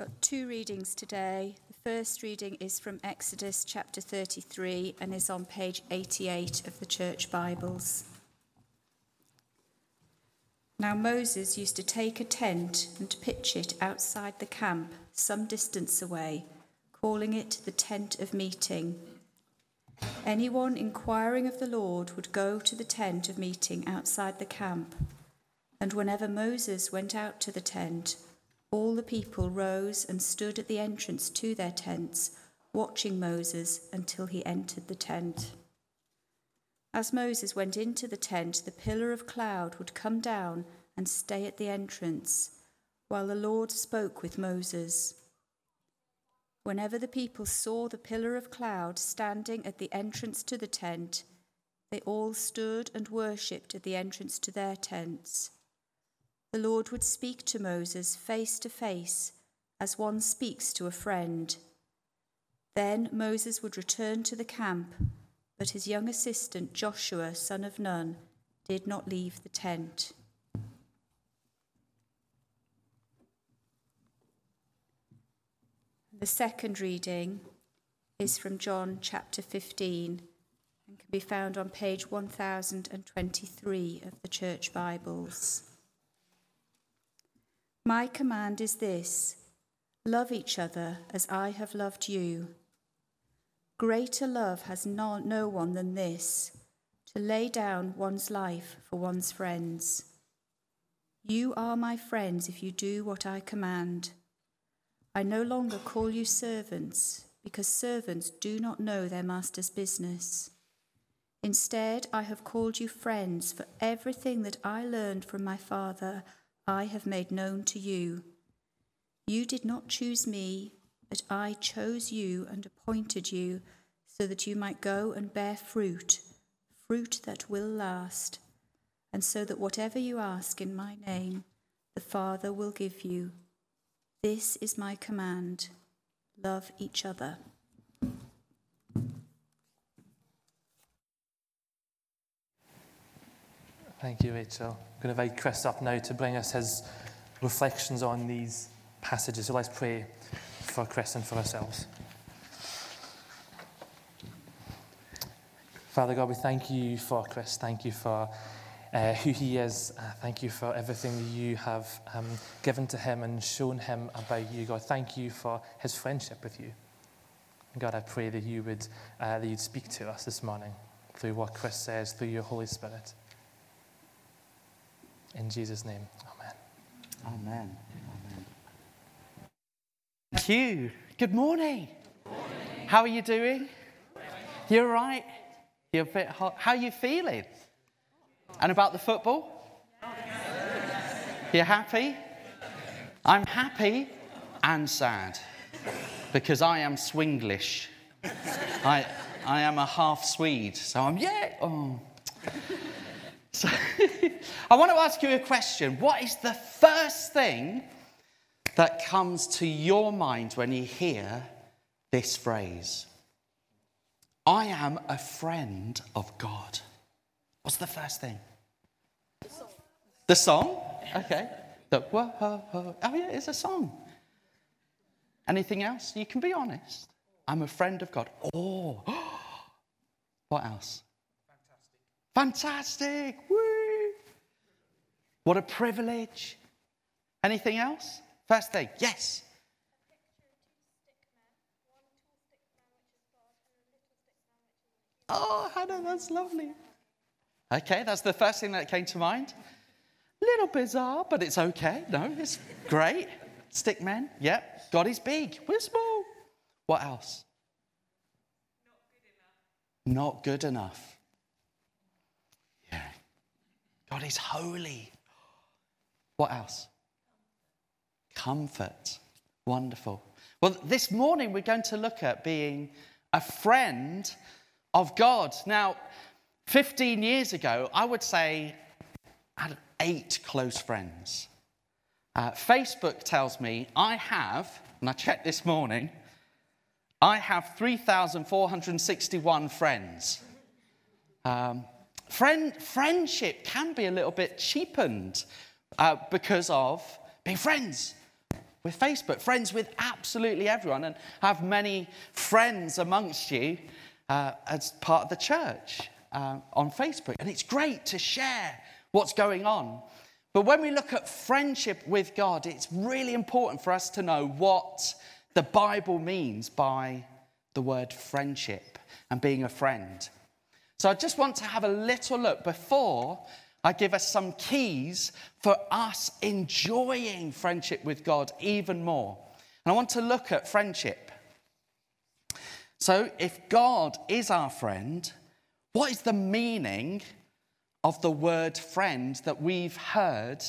got two readings today. The first reading is from Exodus chapter 33 and is on page 88 of the Church Bibles. Now Moses used to take a tent and pitch it outside the camp, some distance away, calling it the tent of meeting. Anyone inquiring of the Lord would go to the tent of meeting outside the camp. And whenever Moses went out to the tent, all the people rose and stood at the entrance to their tents, watching Moses until he entered the tent. As Moses went into the tent, the pillar of cloud would come down and stay at the entrance, while the Lord spoke with Moses. Whenever the people saw the pillar of cloud standing at the entrance to the tent, they all stood and worshipped at the entrance to their tents. The Lord would speak to Moses face to face, as one speaks to a friend. Then Moses would return to the camp, but his young assistant Joshua, son of Nun, did not leave the tent. The second reading is from John chapter 15 and can be found on page 1023 of the Church Bibles. My command is this love each other as I have loved you. Greater love has no, no one than this to lay down one's life for one's friends. You are my friends if you do what I command. I no longer call you servants, because servants do not know their master's business. Instead, I have called you friends, for everything that I learned from my Father I have made known to you. You did not choose me, but I chose you and appointed you so that you might go and bear fruit, fruit that will last, and so that whatever you ask in my name, the Father will give you. This is my command love each other. Thank you, Rachel. I'm going to invite Chris up now to bring us his reflections on these passages. So let's pray for Chris and for ourselves. Father God, we thank you for Chris. Thank you for uh, who he is. Uh, thank you for everything that you have um, given to him and shown him about you, God. Thank you for his friendship with you. God, I pray that you would uh, that you'd speak to us this morning through what Chris says, through your Holy Spirit. In Jesus' name, Amen. Amen. Amen. Thank you. Good morning. morning. How are you doing? You're right. You're a bit hot. How are you feeling? And about the football? You're happy? I'm happy and sad because I am Swinglish. I, I am a half Swede, so I'm, yeah. Oh. So I want to ask you a question. What is the first thing that comes to your mind when you hear this phrase? I am a friend of God. What's the first thing? The song. The song? Okay. The whoa, Oh, yeah, it's a song. Anything else? You can be honest. I'm a friend of God. Oh, what else? Fantastic. Woo. What a privilege. Anything else? First thing, yes. Oh, Hannah, that's lovely. Okay, that's the first thing that came to mind. Little bizarre, but it's okay. No, it's great. Stick men, yep. God is big. We're small. What else? Not good enough. Not good enough. God is holy. What else? Comfort. Wonderful. Well, this morning we're going to look at being a friend of God. Now, 15 years ago, I would say I had eight close friends. Uh, Facebook tells me I have, and I checked this morning, I have 3,461 friends. Um, friend, friendship can be a little bit cheapened uh, because of being friends. with Facebook, friends with absolutely everyone, and have many friends amongst you uh, as part of the church uh, on Facebook. And it's great to share what's going on. But when we look at friendship with God, it's really important for us to know what the Bible means by the word friendship and being a friend. So I just want to have a little look before I give us some keys for us enjoying friendship with God even more. And I want to look at friendship. So, if God is our friend, what is the meaning of the word friend that we've heard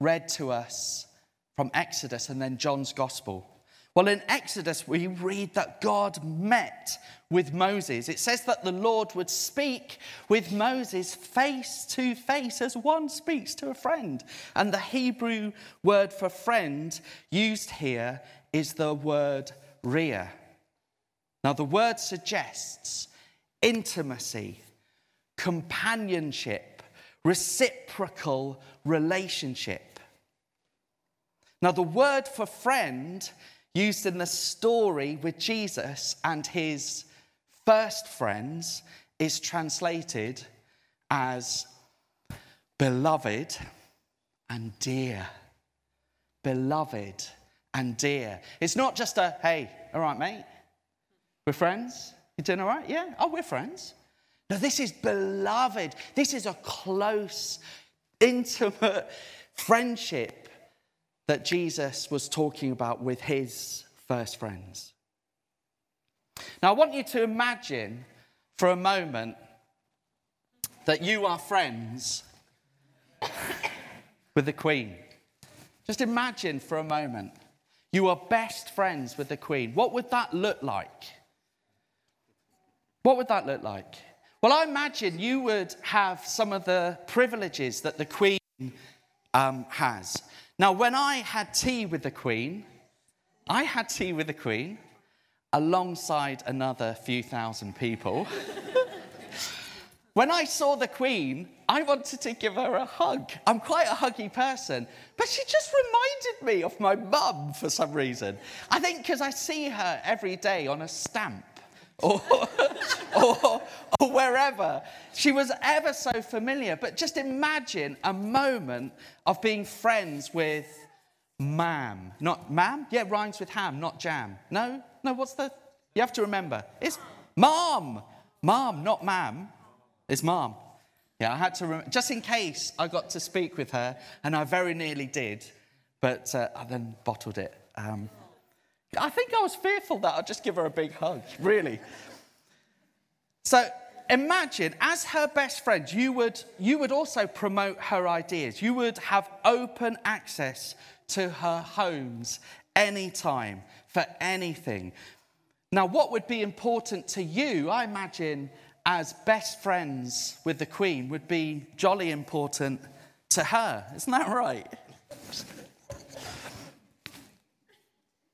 read to us from Exodus and then John's Gospel? Well, in Exodus, we read that God met with Moses. It says that the Lord would speak with Moses face to face as one speaks to a friend. And the Hebrew word for friend used here is the word ria. Now, the word suggests intimacy, companionship, reciprocal relationship. Now, the word for friend used in the story with Jesus and his first friends is translated as beloved and dear. Beloved and dear. It's not just a, hey, all right, mate, we're friends. You doing all right? Yeah? Oh, we're friends. No, this is beloved. This is a close, intimate friendship that Jesus was talking about with his first friends. Now, I want you to imagine for a moment that you are friends with the Queen. Just imagine for a moment you are best friends with the Queen. What would that look like? What would that look like? Well, I imagine you would have some of the privileges that the Queen um, has. Now, when I had tea with the Queen, I had tea with the Queen alongside another few thousand people. when I saw the Queen, I wanted to give her a hug. I'm quite a huggy person, but she just reminded me of my mum for some reason. I think because I see her every day on a stamp or, or, or wherever. She was ever so familiar. But just imagine a moment of being friends with Mam. Not Mam? Yeah, rhymes with ham, not jam. No? No, what's the. You have to remember. It's Mom. Mom, not Mam. It's Mom. Yeah, I had to, rem- just in case I got to speak with her, and I very nearly did, but uh, I then bottled it. Um, I think I was fearful that I'd just give her a big hug, really. So imagine, as her best friend, you would, you would also promote her ideas. You would have open access to her homes anytime for anything. Now, what would be important to you, I imagine, as best friends with the Queen, would be jolly important to her. Isn't that right?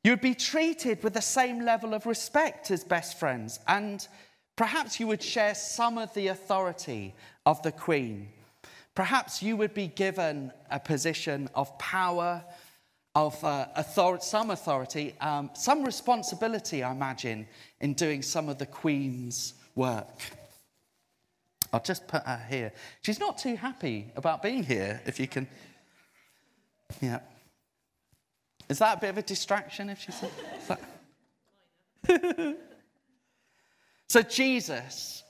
You'd be treated with the same level of respect as best friends, and perhaps you would share some of the authority of the Queen. Perhaps you would be given a position of power, of uh, some authority, um, some responsibility, I imagine, in doing some of the Queen's work. I'll just put her here. She's not too happy about being here, if you can. Yeah. Is that a bit of a distraction if she said that? so, Jesus,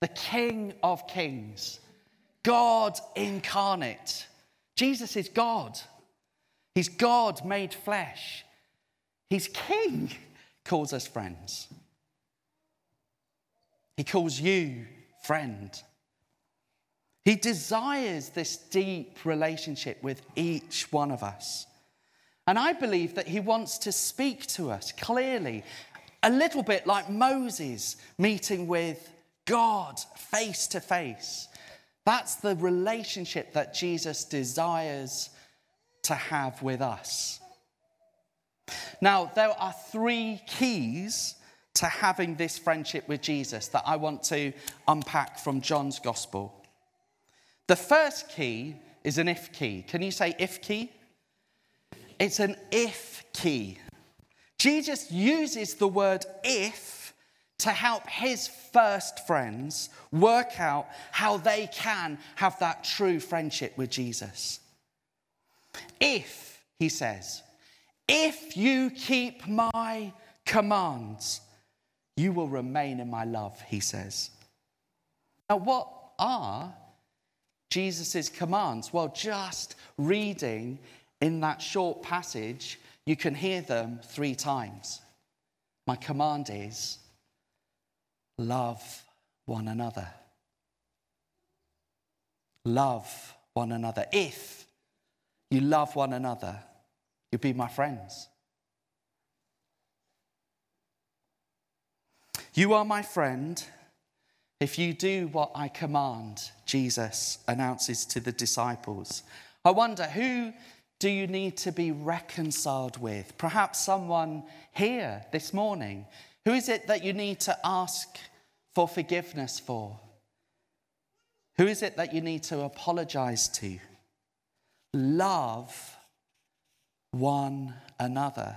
the King of Kings, God incarnate. Jesus is God. He's God made flesh. He's King, calls us friends. He calls you friend. He desires this deep relationship with each one of us. And I believe that he wants to speak to us clearly, a little bit like Moses meeting with God face to face. That's the relationship that Jesus desires to have with us. Now, there are three keys to having this friendship with Jesus that I want to unpack from John's gospel. The first key is an if key. Can you say if key? It's an if key. Jesus uses the word if to help his first friends work out how they can have that true friendship with Jesus. If, he says, if you keep my commands, you will remain in my love, he says. Now, what are Jesus' commands? Well, just reading in that short passage, you can hear them three times. My command is love one another. Love one another. If you love one another, you'll be my friends. You are my friend if you do what I command, Jesus announces to the disciples. I wonder who do you need to be reconciled with? Perhaps someone here this morning. Who is it that you need to ask for forgiveness for? Who is it that you need to apologize to? Love one another.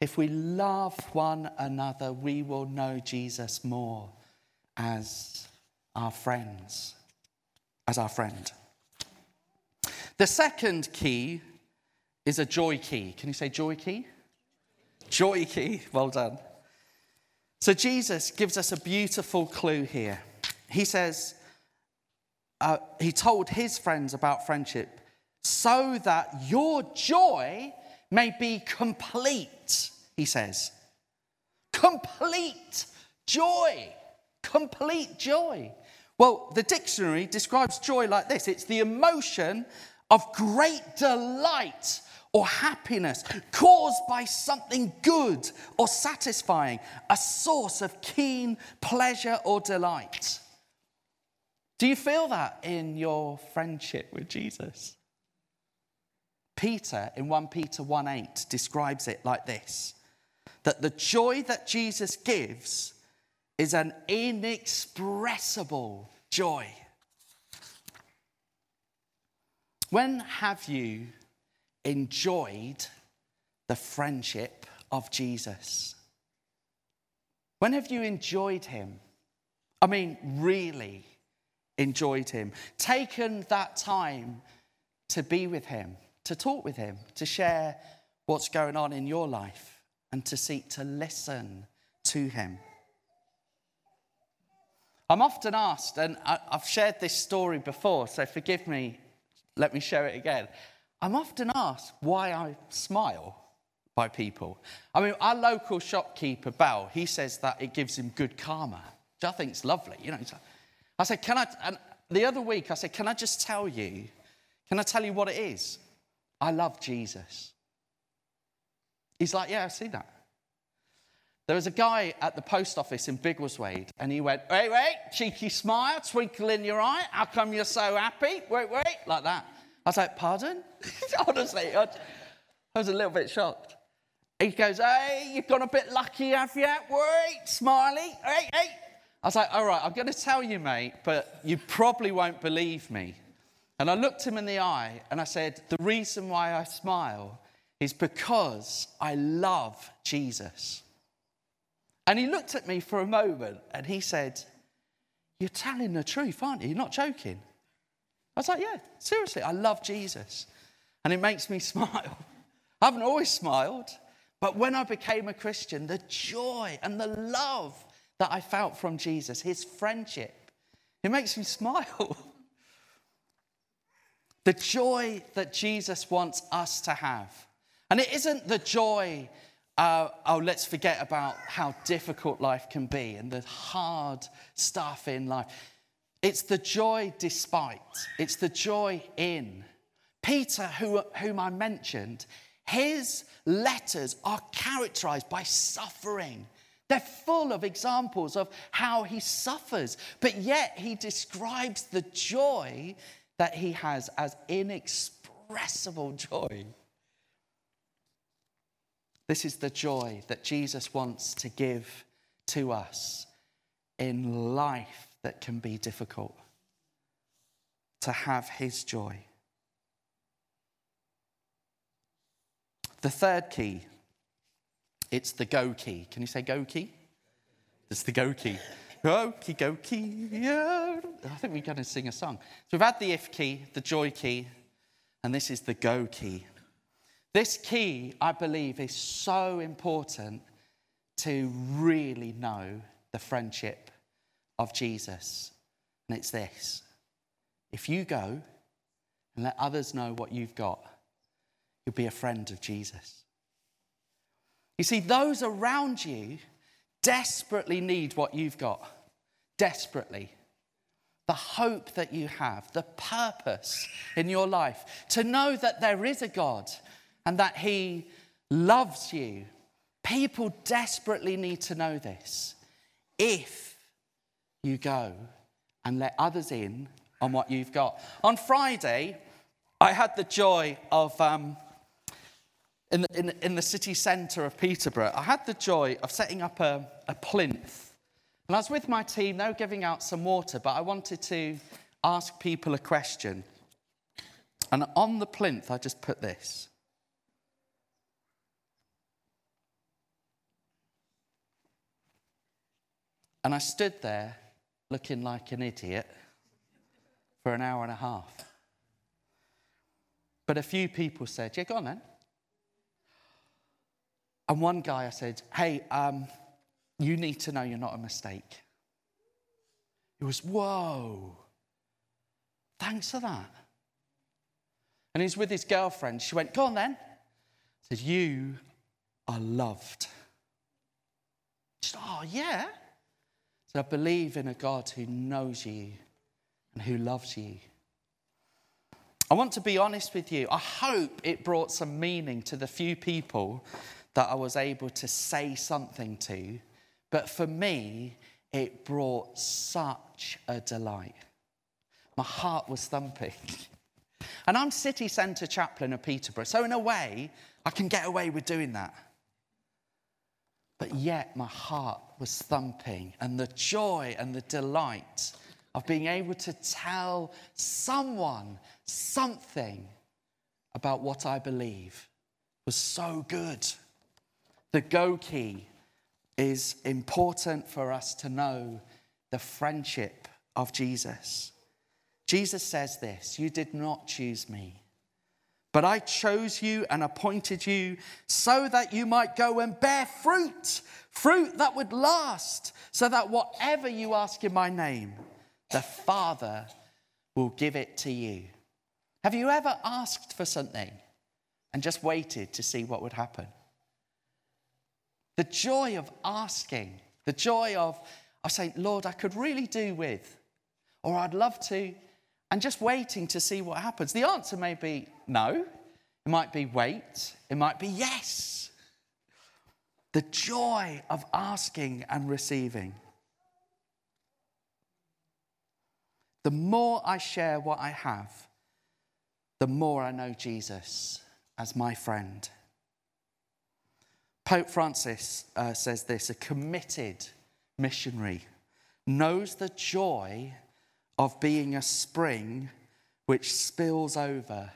If we love one another, we will know Jesus more as our friends, as our friend. The second key is a joy key. Can you say joy key? Joy key. Well done. So Jesus gives us a beautiful clue here. He says, uh, he told his friends about friendship so that your joy may be complete, he says. Complete joy complete joy. Well, the dictionary describes joy like this it's the emotion of great delight or happiness caused by something good or satisfying, a source of keen pleasure or delight. Do you feel that in your friendship with Jesus? Peter in 1 Peter 1 8 describes it like this that the joy that Jesus gives is an inexpressible joy. When have you enjoyed the friendship of Jesus? When have you enjoyed him? I mean, really enjoyed him. Taken that time to be with him, to talk with him, to share what's going on in your life, and to seek to listen to him. I'm often asked, and I've shared this story before, so forgive me, let me share it again. I'm often asked why I smile by people. I mean, our local shopkeeper, Bell, he says that it gives him good karma, which I think is lovely. You know, I said, can I, and the other week I said, can I just tell you, can I tell you what it is? I love Jesus. He's like, yeah, I see that. There was a guy at the post office in Biggleswade, and he went, Wait, wait, cheeky smile, twinkle in your eye. How come you're so happy? Wait, wait, like that. I was like, Pardon? Honestly, I was a little bit shocked. He goes, Hey, you've got a bit lucky, have you? Wait, smiley. Hey, hey. I was like, All right, I'm going to tell you, mate, but you probably won't believe me. And I looked him in the eye and I said, The reason why I smile is because I love Jesus. And he looked at me for a moment and he said, You're telling the truth, aren't you? You're not joking. I was like, Yeah, seriously, I love Jesus. And it makes me smile. I haven't always smiled, but when I became a Christian, the joy and the love that I felt from Jesus, his friendship, it makes me smile. the joy that Jesus wants us to have. And it isn't the joy uh, oh, let's forget about how difficult life can be and the hard stuff in life. It's the joy despite, it's the joy in. Peter, who, whom I mentioned, his letters are characterized by suffering. They're full of examples of how he suffers, but yet he describes the joy that he has as inexpressible joy. This is the joy that Jesus wants to give to us in life that can be difficult. To have his joy. The third key, it's the go key. Can you say go key? It's the go key. Go key, go key. Yeah. I think we're going to sing a song. So we've had the if key, the joy key, and this is the go key. This key, I believe, is so important to really know the friendship of Jesus. And it's this if you go and let others know what you've got, you'll be a friend of Jesus. You see, those around you desperately need what you've got. Desperately. The hope that you have, the purpose in your life, to know that there is a God and that He loves you. People desperately need to know this. If you go and let others in on what you've got. On Friday, I had the joy of, um, in, the, in, in, the city centre of Peterborough, I had the joy of setting up a, a plinth. And I was with my team, they were giving out some water, but I wanted to ask people a question. And on the plinth, I just put this And I stood there looking like an idiot for an hour and a half. But a few people said, Yeah, go on then. And one guy I said, Hey, um, you need to know you're not a mistake. He was, Whoa, thanks for that. And he's with his girlfriend. She went, Go on then. Said, You are loved. She said, Oh, yeah. I believe in a God who knows you and who loves you. I want to be honest with you. I hope it brought some meaning to the few people that I was able to say something to. But for me, it brought such a delight. My heart was thumping. And I'm city centre chaplain of Peterborough, so in a way, I can get away with doing that. But yet my heart was thumping, and the joy and the delight of being able to tell someone something about what I believe was so good. The go key is important for us to know the friendship of Jesus. Jesus says this You did not choose me but I chose you and appointed you so that you might go and bear fruit, fruit that would last, so that whatever you ask in my name, the Father will give it to you. Have you ever asked for something and just waited to see what would happen? The joy of asking, the joy of, of saying, Lord, I could really do with, or I'd love to, and just waiting to see what happens. The answer may be no. It might be wait. It might be yes. The joy of asking and receiving. The more I share what I have, the more I know Jesus as my friend. Pope Francis uh, says this a committed missionary knows the joy of being a spring which spills over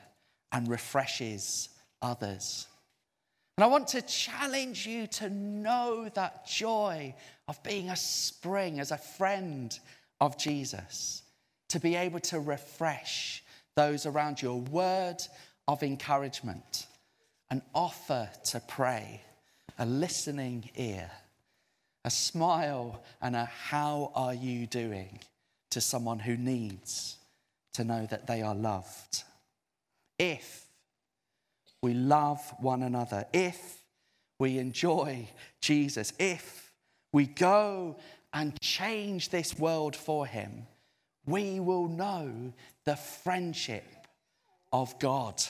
and refreshes others. And I want to challenge you to know that joy of being a spring as a friend of Jesus, to be able to refresh those around you, a word of encouragement, an offer to pray, a listening ear, a smile, and a how are you doing to someone who needs to know that they are loved if we love one another, if we enjoy Jesus, if we go and change this world for Him, we will know the friendship of God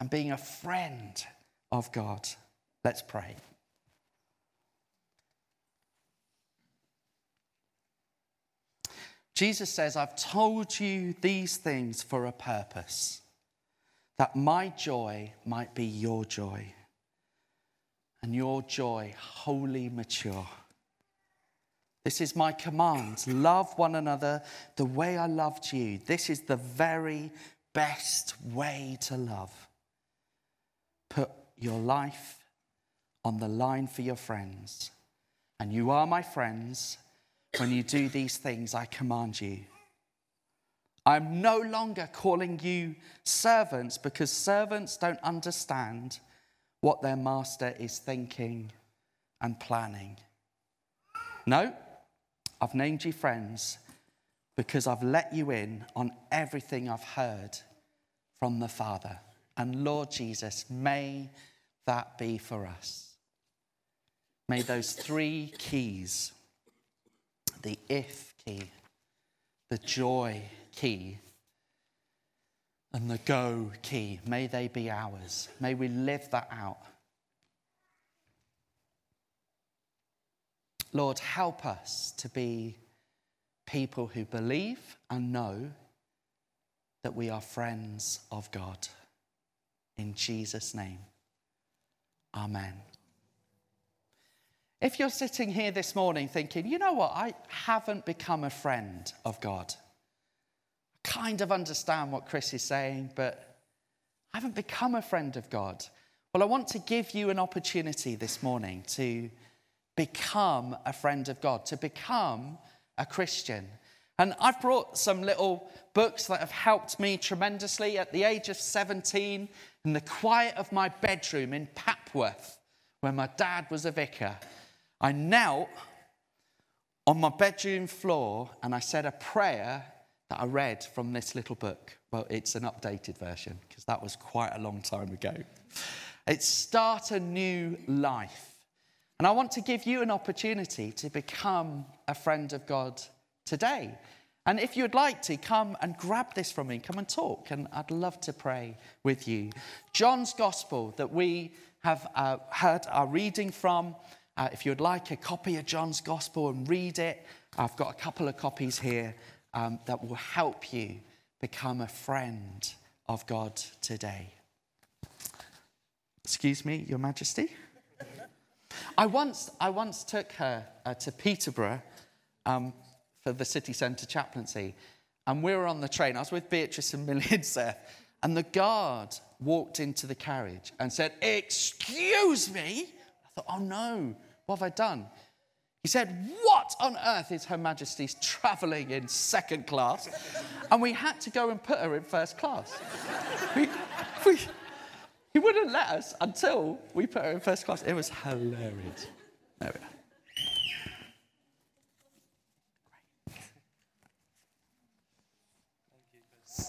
and being a friend of God. Let's pray. Jesus says, I've told you these things for a purpose that my joy might be your joy, and your joy wholly mature. This is my command love one another the way I loved you. This is the very best way to love. Put your life on the line for your friends. And you are my friends when you do these things I command you. I'm no longer calling you servants because servants don't understand what their master is thinking and planning. No, I've named you friends because I've let you in on everything I've heard from the Father. And Lord Jesus, may that be for us. May those three keys the if key, the joy key, and the go key may they be ours. May we live that out. Lord, help us to be people who believe and know that we are friends of God. In Jesus' name, Amen. If you're sitting here this morning thinking, you know what, I haven't become a friend of God, kind of understand what Chris is saying, but I haven't become a friend of God. Well, I want to give you an opportunity this morning to become a friend of God, to become a Christian. And I've brought some little books that have helped me tremendously at the age of 17 in the quiet of my bedroom in Papworth, where my dad was a vicar. I knelt on my bedroom floor and I said a prayer that I read from this little book. Well, it's an updated version because that was quite a long time ago. It's Start a New Life. And I want to give you an opportunity to become a friend of God today. And if you'd like to, come and grab this from me, come and talk, and I'd love to pray with you. John's Gospel that we have uh, heard our reading from. Uh, if you'd like a copy of John's Gospel and read it, I've got a couple of copies here um, that will help you become a friend of God today. Excuse me, Your Majesty. I once, I once took her uh, to Peterborough um, for the city centre chaplaincy, and we were on the train. I was with Beatrice and Seth, and the guard walked into the carriage and said, Excuse me. I thought, Oh no, what have I done? He said, What on earth is Her Majesty's travelling in second class? And we had to go and put her in first class. We, we, he wouldn't let us until we put her in first class. It was hilarious. There we are.